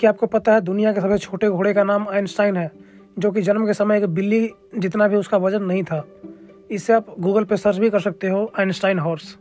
क्या आपको पता है दुनिया के सबसे छोटे घोड़े का नाम आइंस्टाइन है, जो कि जन्म के समय एक बिल्ली जितना भी उसका वज़न नहीं था। इससे आप गूगल पर सर्च भी कर सकते हो, आइंस्टाइन हॉर्स।